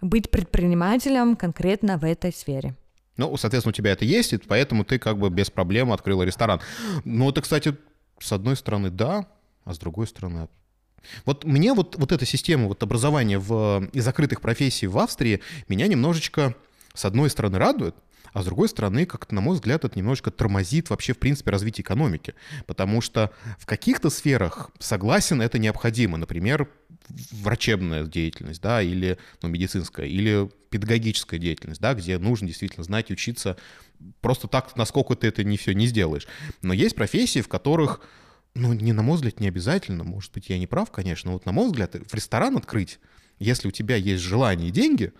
S2: быть предпринимателем конкретно в этой сфере.
S1: Ну, соответственно, у тебя это есть, и поэтому ты как бы без проблем открыла ресторан. Ну, это, кстати, с одной стороны, да, а с другой стороны... Вот мне вот, вот эта система вот образования в, и закрытых профессий в Австрии меня немножечко, с одной стороны, радует, а с другой стороны, как-то, на мой взгляд, это немножечко тормозит вообще, в принципе, развитие экономики. Потому что в каких-то сферах, согласен, это необходимо. Например, врачебная деятельность, да, или ну, медицинская, или педагогическая деятельность, да, где нужно действительно знать учиться. Просто так, насколько ты это не все не сделаешь. Но есть профессии, в которых, ну, не на мой взгляд, не обязательно, может быть, я не прав, конечно, но вот на мой взгляд, в ресторан открыть, Если у тебя есть желание и деньги,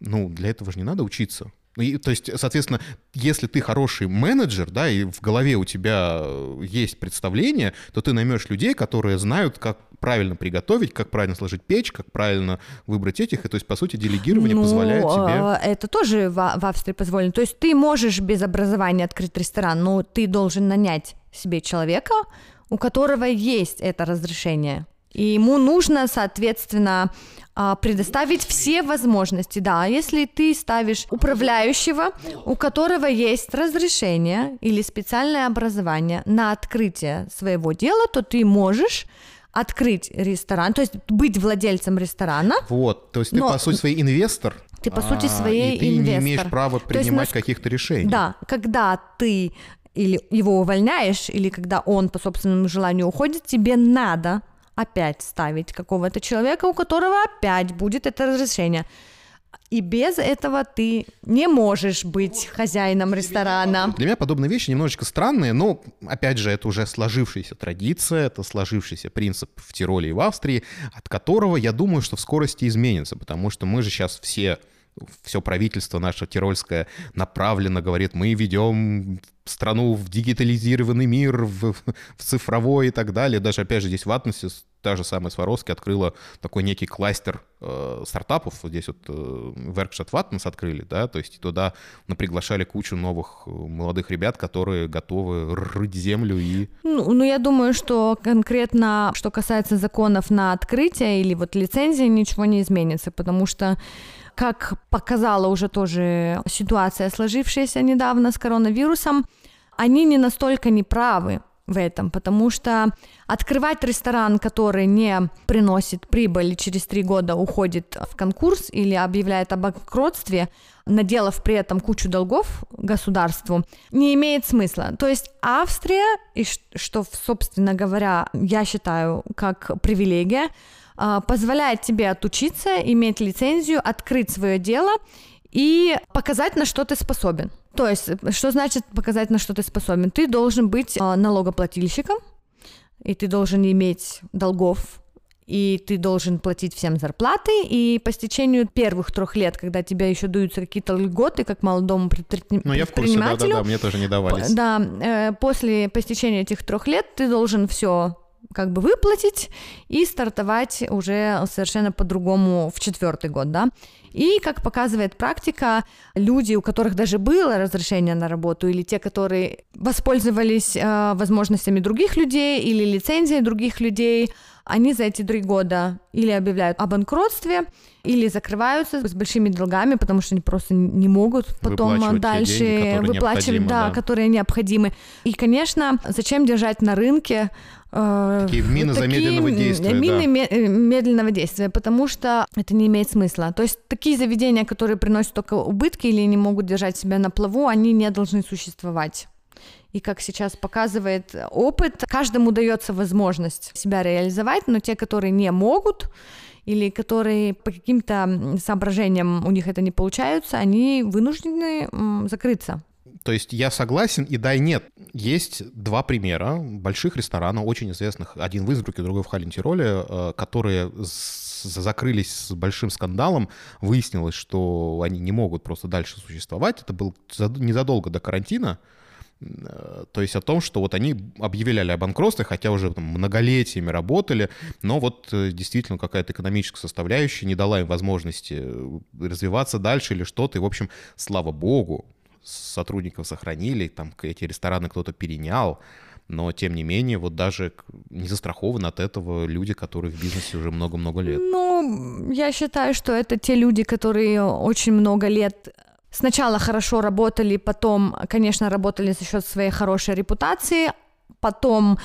S1: ну, для этого же не надо учиться. Ну, и, то есть, соответственно, если ты хороший менеджер, да, и в голове у тебя э, есть представление, то ты наймешь людей, которые знают, как правильно приготовить, как правильно сложить печь, как правильно выбрать этих. И, то есть, по сути, делегирование ну, позволяет тебе...
S2: Это тоже в, в Австрии позволено. То есть ты можешь без образования открыть ресторан, но ты должен нанять себе человека, у которого есть это разрешение. И ему нужно, соответственно, а, предоставить все возможности, да. Если ты ставишь управляющего, у которого есть разрешение или специальное образование на открытие своего дела, то ты можешь открыть ресторан, то есть быть владельцем ресторана.
S1: Вот, то есть ты, по сути, свой инвестор.
S2: Ты, по сути, своей
S1: а, и ты
S2: инвестор.
S1: не имеешь права принимать есть, каких-то решений.
S2: Да, когда ты или его увольняешь, или когда он по собственному желанию уходит, тебе надо опять ставить какого-то человека, у которого опять будет это разрешение. И без этого ты не можешь быть хозяином ресторана.
S1: Для меня подобные вещи немножечко странные, но, опять же, это уже сложившаяся традиция, это сложившийся принцип в Тироле и в Австрии, от которого, я думаю, что в скорости изменится, потому что мы же сейчас все все правительство наше тирольское направлено, говорит, мы ведем страну в дигитализированный мир, в, в цифровой и так далее. Даже, опять же, здесь в Атмосе та же самая Сваровски открыла такой некий кластер э, стартапов. Здесь вот э, Workshop открыли, да, то есть туда приглашали кучу новых э, молодых ребят, которые готовы рыть землю и...
S2: Ну, ну, я думаю, что конкретно, что касается законов на открытие или вот лицензии, ничего не изменится, потому что как показала уже тоже ситуация, сложившаяся недавно с коронавирусом, они не настолько неправы в этом, потому что открывать ресторан, который не приносит прибыль, через три года уходит в конкурс или объявляет о банкротстве, наделав при этом кучу долгов государству, не имеет смысла. То есть Австрия, и что, собственно говоря, я считаю как привилегия, позволяет тебе отучиться, иметь лицензию, открыть свое дело и показать, на что ты способен. То есть, что значит показать, на что ты способен? Ты должен быть а, налогоплательщиком, и ты должен иметь долгов, и ты должен платить всем зарплаты, и по стечению первых трех лет, когда тебе еще даются какие-то льготы, как молодому предпринимателю...
S1: Ну, я в курсе, да-да-да, мне тоже не давались.
S2: Да, э, после, по стечению этих трех лет ты должен все как бы выплатить и стартовать уже совершенно по-другому в четвертый год, да. И, как показывает практика, люди, у которых даже было разрешение на работу, или те, которые воспользовались э, возможностями других людей или лицензией других людей, они за эти три года или объявляют о банкротстве, или закрываются с большими долгами, потому что они просто не могут потом дальше деньги, выплачивать, да, да, которые необходимы. И, конечно, зачем держать на рынке
S1: такие мины такие замедленного действия.
S2: Мины да. Э, медленного действия, потому что это не имеет смысла. То есть такие заведения, которые приносят только убытки или не могут держать себя на плаву, они не должны существовать. И как сейчас показывает опыт, каждому дается возможность себя реализовать, но те, которые не могут, или которые по каким-то соображениям у них это не получается, они вынуждены закрыться.
S1: То есть я согласен и да, и нет. Есть два примера больших ресторанов, очень известных, один в Инсбруке, другой в Халлин-Тироле, э, которые закрылись с большим скандалом. Выяснилось, что они не могут просто дальше существовать. Это было незадолго до карантина. Э, то есть о том, что вот они объявляли о банкротстве, хотя уже там, многолетиями работали, но вот э, действительно какая-то экономическая составляющая не дала им возможности развиваться дальше или что-то. И, в общем, слава богу, сотрудников сохранили, там эти рестораны кто-то перенял, но тем не менее, вот даже не застрахованы от этого люди, которые в бизнесе уже много-много лет.
S2: Ну, я считаю, что это те люди, которые очень много лет сначала хорошо работали, потом, конечно, работали за счет своей хорошей репутации, потом,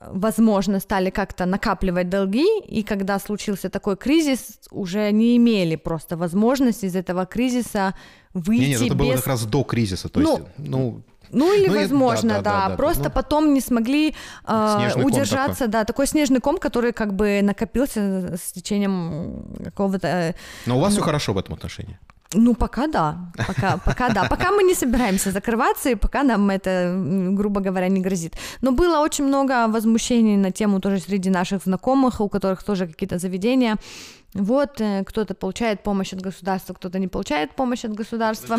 S2: возможно, стали как-то накапливать долги, и когда случился такой кризис, уже не имели просто возможности из этого кризиса выйти
S1: Нет, нет это
S2: без...
S1: было как раз до кризиса, то есть, ну,
S2: ну или, ну, возможно, да, да, да, да просто ну, потом не смогли э, удержаться, такой. да, такой снежный ком, который как бы накопился с течением какого-то. Э,
S1: Но у вас ну, все хорошо в этом отношении.
S2: Ну, пока да. Пока, пока да. Пока мы не собираемся закрываться, и пока нам это, грубо говоря, не грозит. Но было очень много возмущений на тему тоже среди наших знакомых, у которых тоже какие-то заведения Вот э, кто-то получает помощь от государства, кто-то не получает помощь от государства.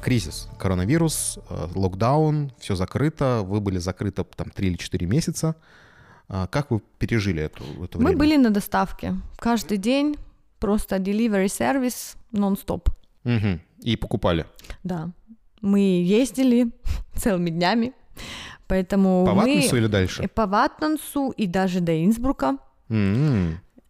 S1: Кризис, коронавирус, э, локдаун, все закрыто, вы были закрыты там 3 или 4 месяца. А Как вы пережили эту, это
S2: Мы
S1: время?
S2: были на доставке каждый день, просто delivery сервис нон-стоп.
S1: Мгм. И покупали.
S2: Да. Мы ездили целыми днями, поэтому
S1: По
S2: мы...
S1: Ватнесу или дальше?
S2: по Ватнансу и даже до Инсбрука.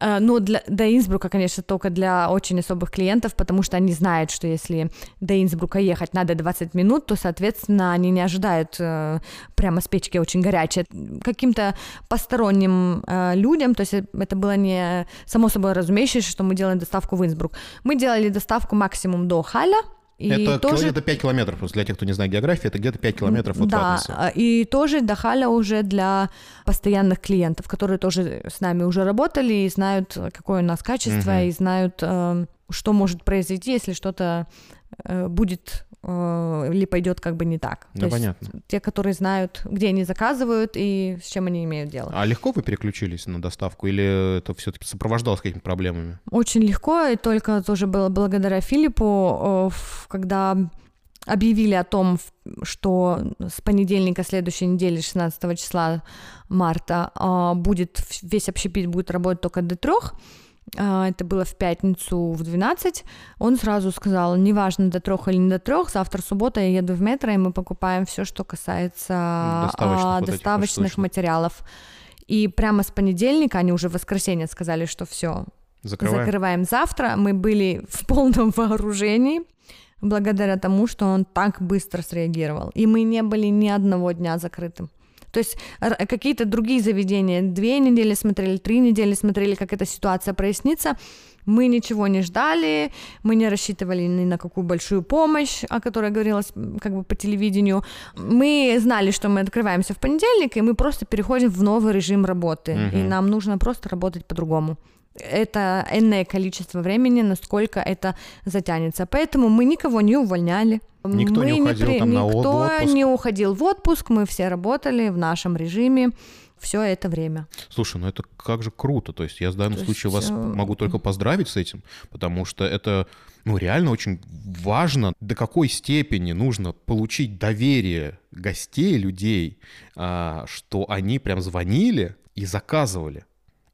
S2: Э, Ну, для, до Инсбрука, конечно, только для очень особых клиентов, потому что они знают, что если до Инсбрука ехать надо 20 минут, то, соответственно, они не ожидают э, прямо с печки очень горячее. Каким-то посторонним э, людям, то есть это было не само собой разумеющееся, что мы делаем доставку в Инсбрук. Мы делали доставку максимум до Халя, и
S1: это
S2: тоже
S1: где-то 5 километров. Для тех, кто не знает географии, это где-то 5 километров от
S2: да,
S1: Ватнеса.
S2: а, и тоже до Халя уже для постоянных клиентов, которые тоже с нами уже работали и знают, какое у нас качество,
S1: Мгм.
S2: и знают, э, что может произойти, если что-то э, будет э, или пойдет как бы не так.
S1: Да,
S2: То есть
S1: понятно.
S2: те, которые знают, где они заказывают и с чем они имеют дело.
S1: А легко вы переключились на доставку или это все-таки сопровождалось какими-то проблемами?
S2: Очень легко, и только тоже было благодаря Филиппу, э, когда объявили о том, что с понедельника следующей недели, 16 числа марта, а, будет весь общепит будет работать только до трех. А, Это было в пятницу в 12. Он сразу сказал, неважно до трех или не до трех, завтра суббота, я еду в метро, и мы покупаем все, что касается
S1: Доставочных
S2: а,
S1: вот этих
S2: доставочных материалов. И прямо с понедельника, они уже в воскресенье сказали, что все,
S1: Закрываем?
S2: закрываем завтра. Мы были в полном вооружении благодаря тому, что он так быстро среагировал. И мы не были ни одного дня закрытым. То есть какие-то другие заведения две недели смотрели, три недели смотрели, как эта ситуация прояснится. Мы ничего не ждали, мы не рассчитывали ни на какую большую помощь, о которой говорилось как бы по телевидению. Мы знали, что мы открываемся в понедельник, и мы просто переходим в новый режим работы. И
S1: Мгм.
S2: нам нужно просто работать по-другому. Это энное количество времени, насколько это затянется. Поэтому мы никого не увольняли.
S1: Никто
S2: мы
S1: не уходил там на от- в
S2: Никто
S1: отпуск?
S2: не уходил в отпуск, мы все работали в нашем режиме все это время.
S1: Слушай, ну это как же круто. То есть я в данном
S2: То
S1: случае
S2: есть,
S1: вас
S2: э,
S1: могу только поздравить с этим, потому что это ну, реально очень важно, до какой степени нужно получить доверие гостей, людей, а, что они прям звонили и заказывали.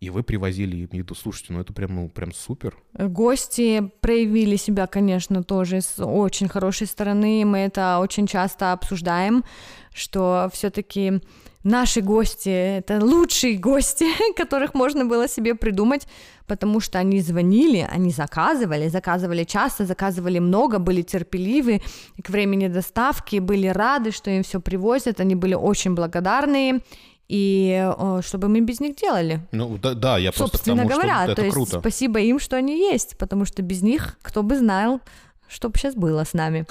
S1: И вы привозили им еду. Слушайте, ну это прям, ну, прям супер.
S2: Гости проявили себя, конечно, тоже с очень хорошей стороны. Мы это очень часто обсуждаем, что все-таки наши гости — это лучшие гости, которых можно было себе придумать, потому что они звонили, они заказывали, заказывали часто, заказывали много, были терпеливы к времени доставки, были рады, что им все привозят, они были очень благодарны. И э, что бы мы без них делали?
S1: Ну да, да я просто
S2: Собственно
S1: тому,
S2: говоря,
S1: что
S2: то
S1: это
S2: есть
S1: круто.
S2: спасибо им, что они есть, потому что без них кто бы знал, что бы сейчас было с нами.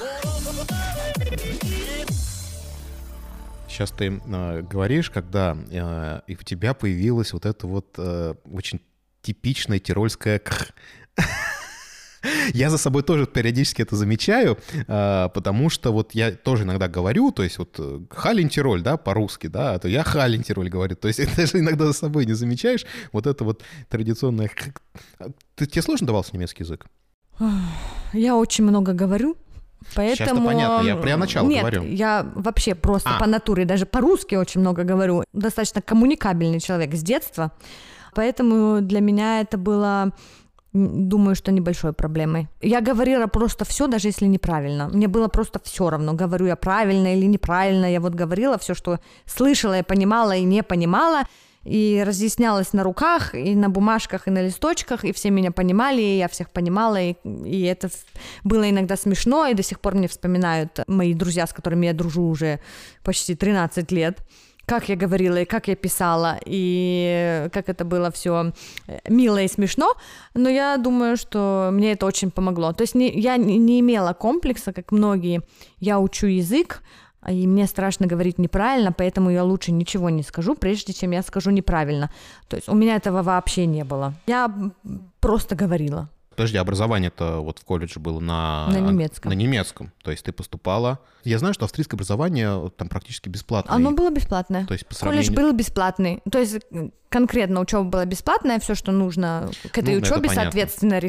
S1: Сейчас ты э, говоришь, когда э, и у тебя появилась вот эта вот э, очень типичная тирольская «кх». Я за собой тоже периодически это замечаю, э, потому что вот я тоже иногда говорю, то есть вот э, Халин Тироль, да, по-русски, да, а то я Халин Тироль говорю, то есть даже иногда за собой не замечаешь вот это вот традиционное. Ты, тебе сложно давался немецкий язык?
S2: Я очень много говорю, поэтому...
S1: Понятно, я про начало
S2: Нет,
S1: говорю.
S2: я вообще просто
S1: А.
S2: по натуре, даже по-русски очень много говорю. Достаточно коммуникабельный человек с детства, поэтому для меня это было думаю, что небольшой проблемой. Я говорила просто все, даже если неправильно. Мне было просто все равно, говорю я правильно или неправильно. Я вот говорила все, что слышала, я понимала и не понимала. И разъяснялась на руках, и на бумажках, и на листочках, и все меня понимали, и я всех понимала, и, и это было иногда смешно, и до сих пор мне вспоминают мои друзья, с которыми я дружу уже почти 13 лет как я говорила и как я писала, и как это было все мило и смешно, но я думаю, что мне это очень помогло. То есть не, я не, имела комплекса, как многие. Я учу язык, и мне страшно говорить неправильно, поэтому я лучше ничего не скажу, прежде чем я скажу неправильно. То есть у меня этого вообще не было. Я просто говорила.
S1: Подожди, образование-то вот в колледже было на...
S2: На немецком.
S1: На немецком. То есть ты поступала... Я знаю, что австрийское образование там практически бесплатное.
S2: Оно было бесплатное.
S1: То есть по
S2: Колледж
S1: сравнению...
S2: был бесплатный. То есть конкретно учеба была бесплатная, все, что нужно к этой
S1: Ну, это
S2: учебе,
S1: понятно.
S2: соответственно,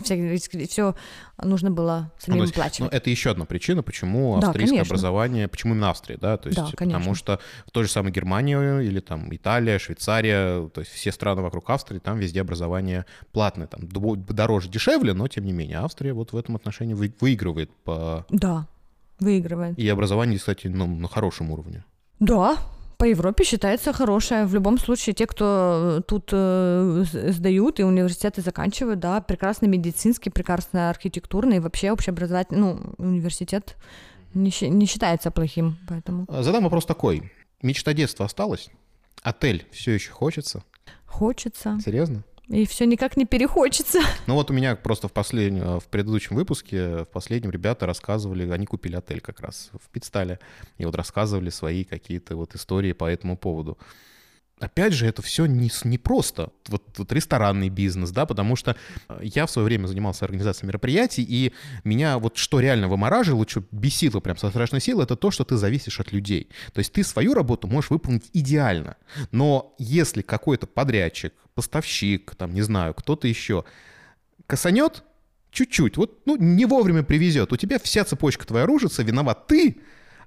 S2: все нужно было
S1: Ну,
S2: самим
S1: то есть, ну,
S2: оплачивать.
S1: это еще одна причина, почему
S2: Да,
S1: австрийское
S2: конечно.
S1: образование, почему именно Австрия, да, то есть
S2: Да, конечно.
S1: потому что в той же самой Германии или там Италия, Швейцария, то есть все страны вокруг Австрии, там везде образование платное, там дороже, дешевле, но тем не менее Австрия вот в этом отношении вы- выигрывает по
S2: Да, выигрывает.
S1: и образование, кстати, ну, на хорошем уровне.
S2: Да, по Европе считается хорошая. В любом случае, те, кто э, тут э, сдают и университеты заканчивают, да, прекрасный медицинский, прекрасно архитектурный, вообще общеобразовательный, ну, университет не, не считается плохим, поэтому
S1: А, Задам вопрос такой: мечта детства осталась? Отель все еще хочется?
S2: хочется.
S1: Серьезно?
S2: И все никак не перехочется.
S1: Ну вот у меня просто в последнем, в предыдущем выпуске, в последнем ребята рассказывали, они купили отель как раз в Питстале, и вот рассказывали свои какие-то вот истории по этому поводу. Опять же, это все не, не просто. Вот, вот ресторанный бизнес, да, потому что э, я в свое время занимался организацией мероприятий, и меня вот что реально вымораживало, что бесило прям со страшной силой, это то, что ты зависишь от людей. То есть ты свою работу можешь выполнить идеально, но если какой-то подрядчик, поставщик, там, не знаю, кто-то еще косанет чуть-чуть, вот, ну, не вовремя привезет, у тебя вся цепочка твоя рушится, виноват ты,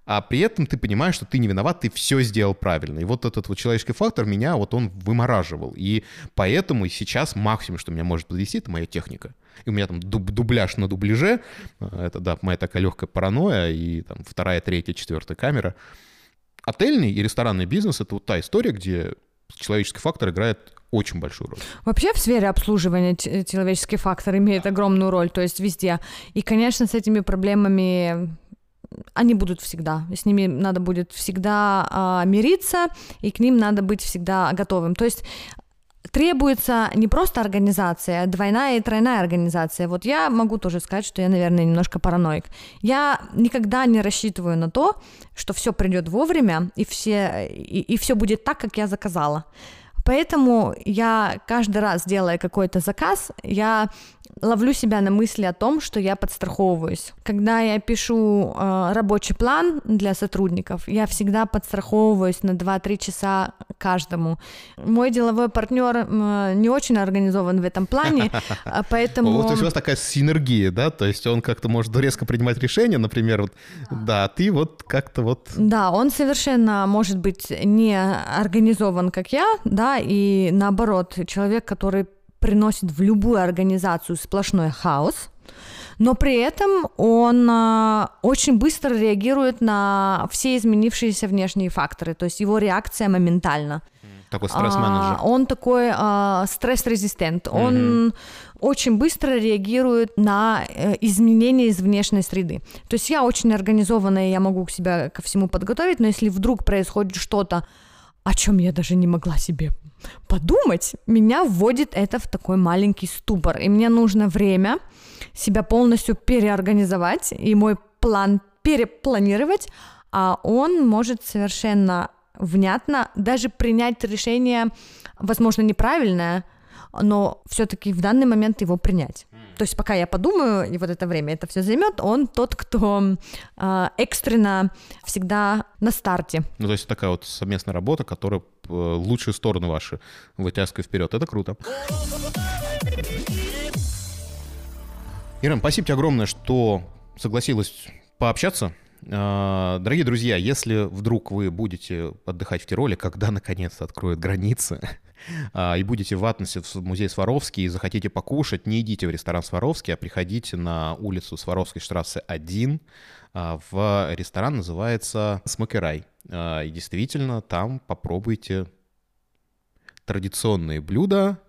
S1: а при этом ты понимаешь, что ты не виноват, ты все сделал правильно. И вот этот вот человеческий фактор меня, вот он вымораживал. И поэтому сейчас максимум, что меня может подвести, это моя техника. И у меня там дуб- дубляж на дубляже, э, это, да, моя такая легкая паранойя, и там вторая, третья, четвертая камера. Отельный и ресторанный бизнес — это вот та история, где человеческий фактор играет очень большую роль.
S2: Вообще в сфере обслуживания человеческий фактор имеет огромную роль, то есть везде. И, конечно, с этими проблемами они будут всегда. С ними надо будет всегда а, мириться, и к ним надо быть всегда готовым. То есть требуется не просто организация, а двойная и тройная организация. Вот я могу тоже сказать, что я, наверное, немножко параноик. Я никогда не рассчитываю на то, что все придет вовремя и все и, и все будет так, как я заказала. Поэтому я каждый раз, делая какой-то заказ, я ловлю себя на мысли о том, что я подстраховываюсь. Когда я пишу э, рабочий план для сотрудников, я всегда подстраховываюсь на 2-3 часа каждому. Мой деловой партнер м, не очень организован в этом плане, а поэтому...
S1: Вот, то есть у вас такая синергия, да? То есть он как-то может резко принимать решения, например, вот, да, а ты вот как-то вот...
S2: Да, он совершенно может быть не организован, как я, да, и наоборот, человек, который приносит в любую организацию сплошной хаос, но при этом он а, очень быстро реагирует на все изменившиеся внешние факторы, то есть его реакция моментальна.
S1: Такой стресс-менеджер.
S2: А, он такой а, стресс-резистент. Он очень быстро реагирует на э, изменения из внешней среды. То есть я очень организованная, я могу себя ко всему подготовить, но если вдруг происходит что-то, о чем я даже не могла себе подумать, меня вводит это в такой маленький ступор. И мне нужно время себя полностью переорганизовать и мой план перепланировать, а он может совершенно внятно даже принять решение, возможно, неправильное, но все-таки в данный момент его принять. То есть пока я подумаю, и вот это время это все займет, он тот, кто э, экстренно всегда на старте.
S1: Ну, то есть такая вот совместная работа, которая э, лучшие стороны ваши вытягивает вперед. Это круто. Ирам, спасибо тебе огромное, что согласилась пообщаться. А, Дорогие друзья, если вдруг вы будете отдыхать в Тироле, когда наконец-то откроют границы, а, и будете в Атнесе в музей Сваровский и захотите покушать, не идите в ресторан Сваровский, а приходите на улицу Сваровской штрассе 1. А, В ресторан называется Смокерай. И действительно, там попробуйте традиционные блюда,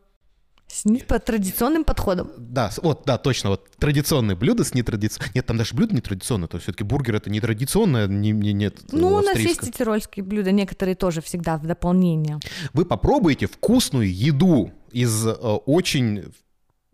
S2: С не- по традиционным подходам.
S1: да, вот, да, точно, вот традиционные блюда с нетрадиционными. Нет, там даже блюдо нетрадиционное, то есть все-таки бургер это нетрадиционное, не, не, нет.
S2: Ну, у нас есть и тирольские блюда, некоторые тоже всегда в дополнение.
S1: Вы попробуете вкусную еду из э, очень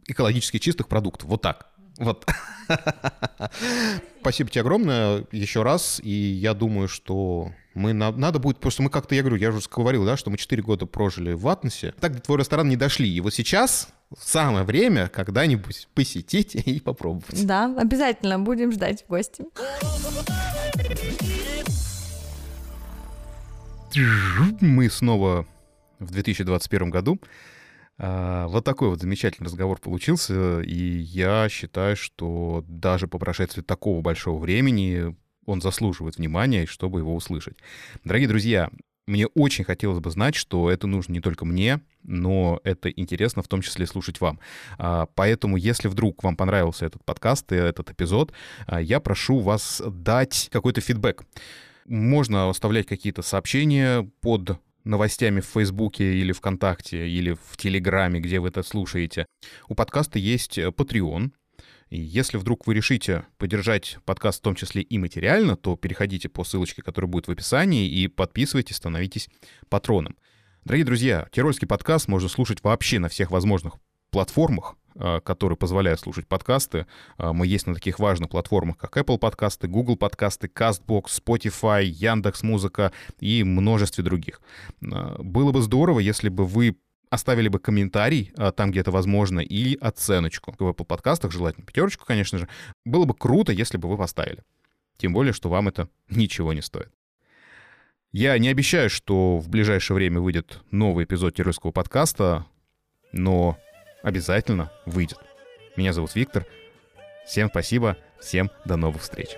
S1: экологически чистых продуктов. Вот так. Вот. Спасибо тебе огромное еще раз. И я думаю, что мы на- надо будет, что мы как-то, я говорю, я уже говорил, да, что мы 4 года прожили в Атнесе. Так до твой ресторан не дошли. И вот сейчас самое время когда-нибудь посетить и попробовать.
S2: Да, обязательно будем ждать в гости.
S1: Мы снова в 2021 году. А, вот такой вот замечательный разговор получился, и я считаю, что даже по прошествии такого большого времени он заслуживает внимания, чтобы его услышать. Дорогие друзья, мне очень хотелось бы знать, что это нужно не только мне, но это интересно в том числе слушать вам. А, поэтому, если вдруг вам понравился этот подкаст и этот эпизод, а, я прошу вас дать какой-то фидбэк. Можно оставлять какие-то сообщения под новостями в Фейсбуке или ВКонтакте или в Телеграме, где вы это слушаете. У подкаста есть Patreon, и если вдруг вы решите поддержать подкаст в том числе и материально, то переходите по ссылочке, которая будет в описании, и подписывайтесь, становитесь патроном. Дорогие друзья, Тирольский подкаст можно слушать вообще на всех возможных платформах, а, которые позволяют слушать подкасты. А, мы есть на таких важных платформах, как Apple подкасты, Google подкасты, CastBox, Spotify, Яндекс Музыка и множестве других. А, было бы здорово, если бы вы оставили бы комментарий а, там, где это возможно, и оценочку. В Apple подкастах, желательно пятерочку, конечно же. Было бы круто, если бы вы поставили. Тем более, что вам это ничего не стоит. Я не обещаю, что в ближайшее время выйдет новый эпизод террорского подкаста, но обязательно выйдет. Меня зовут Виктор. Всем спасибо, всем до новых встреч.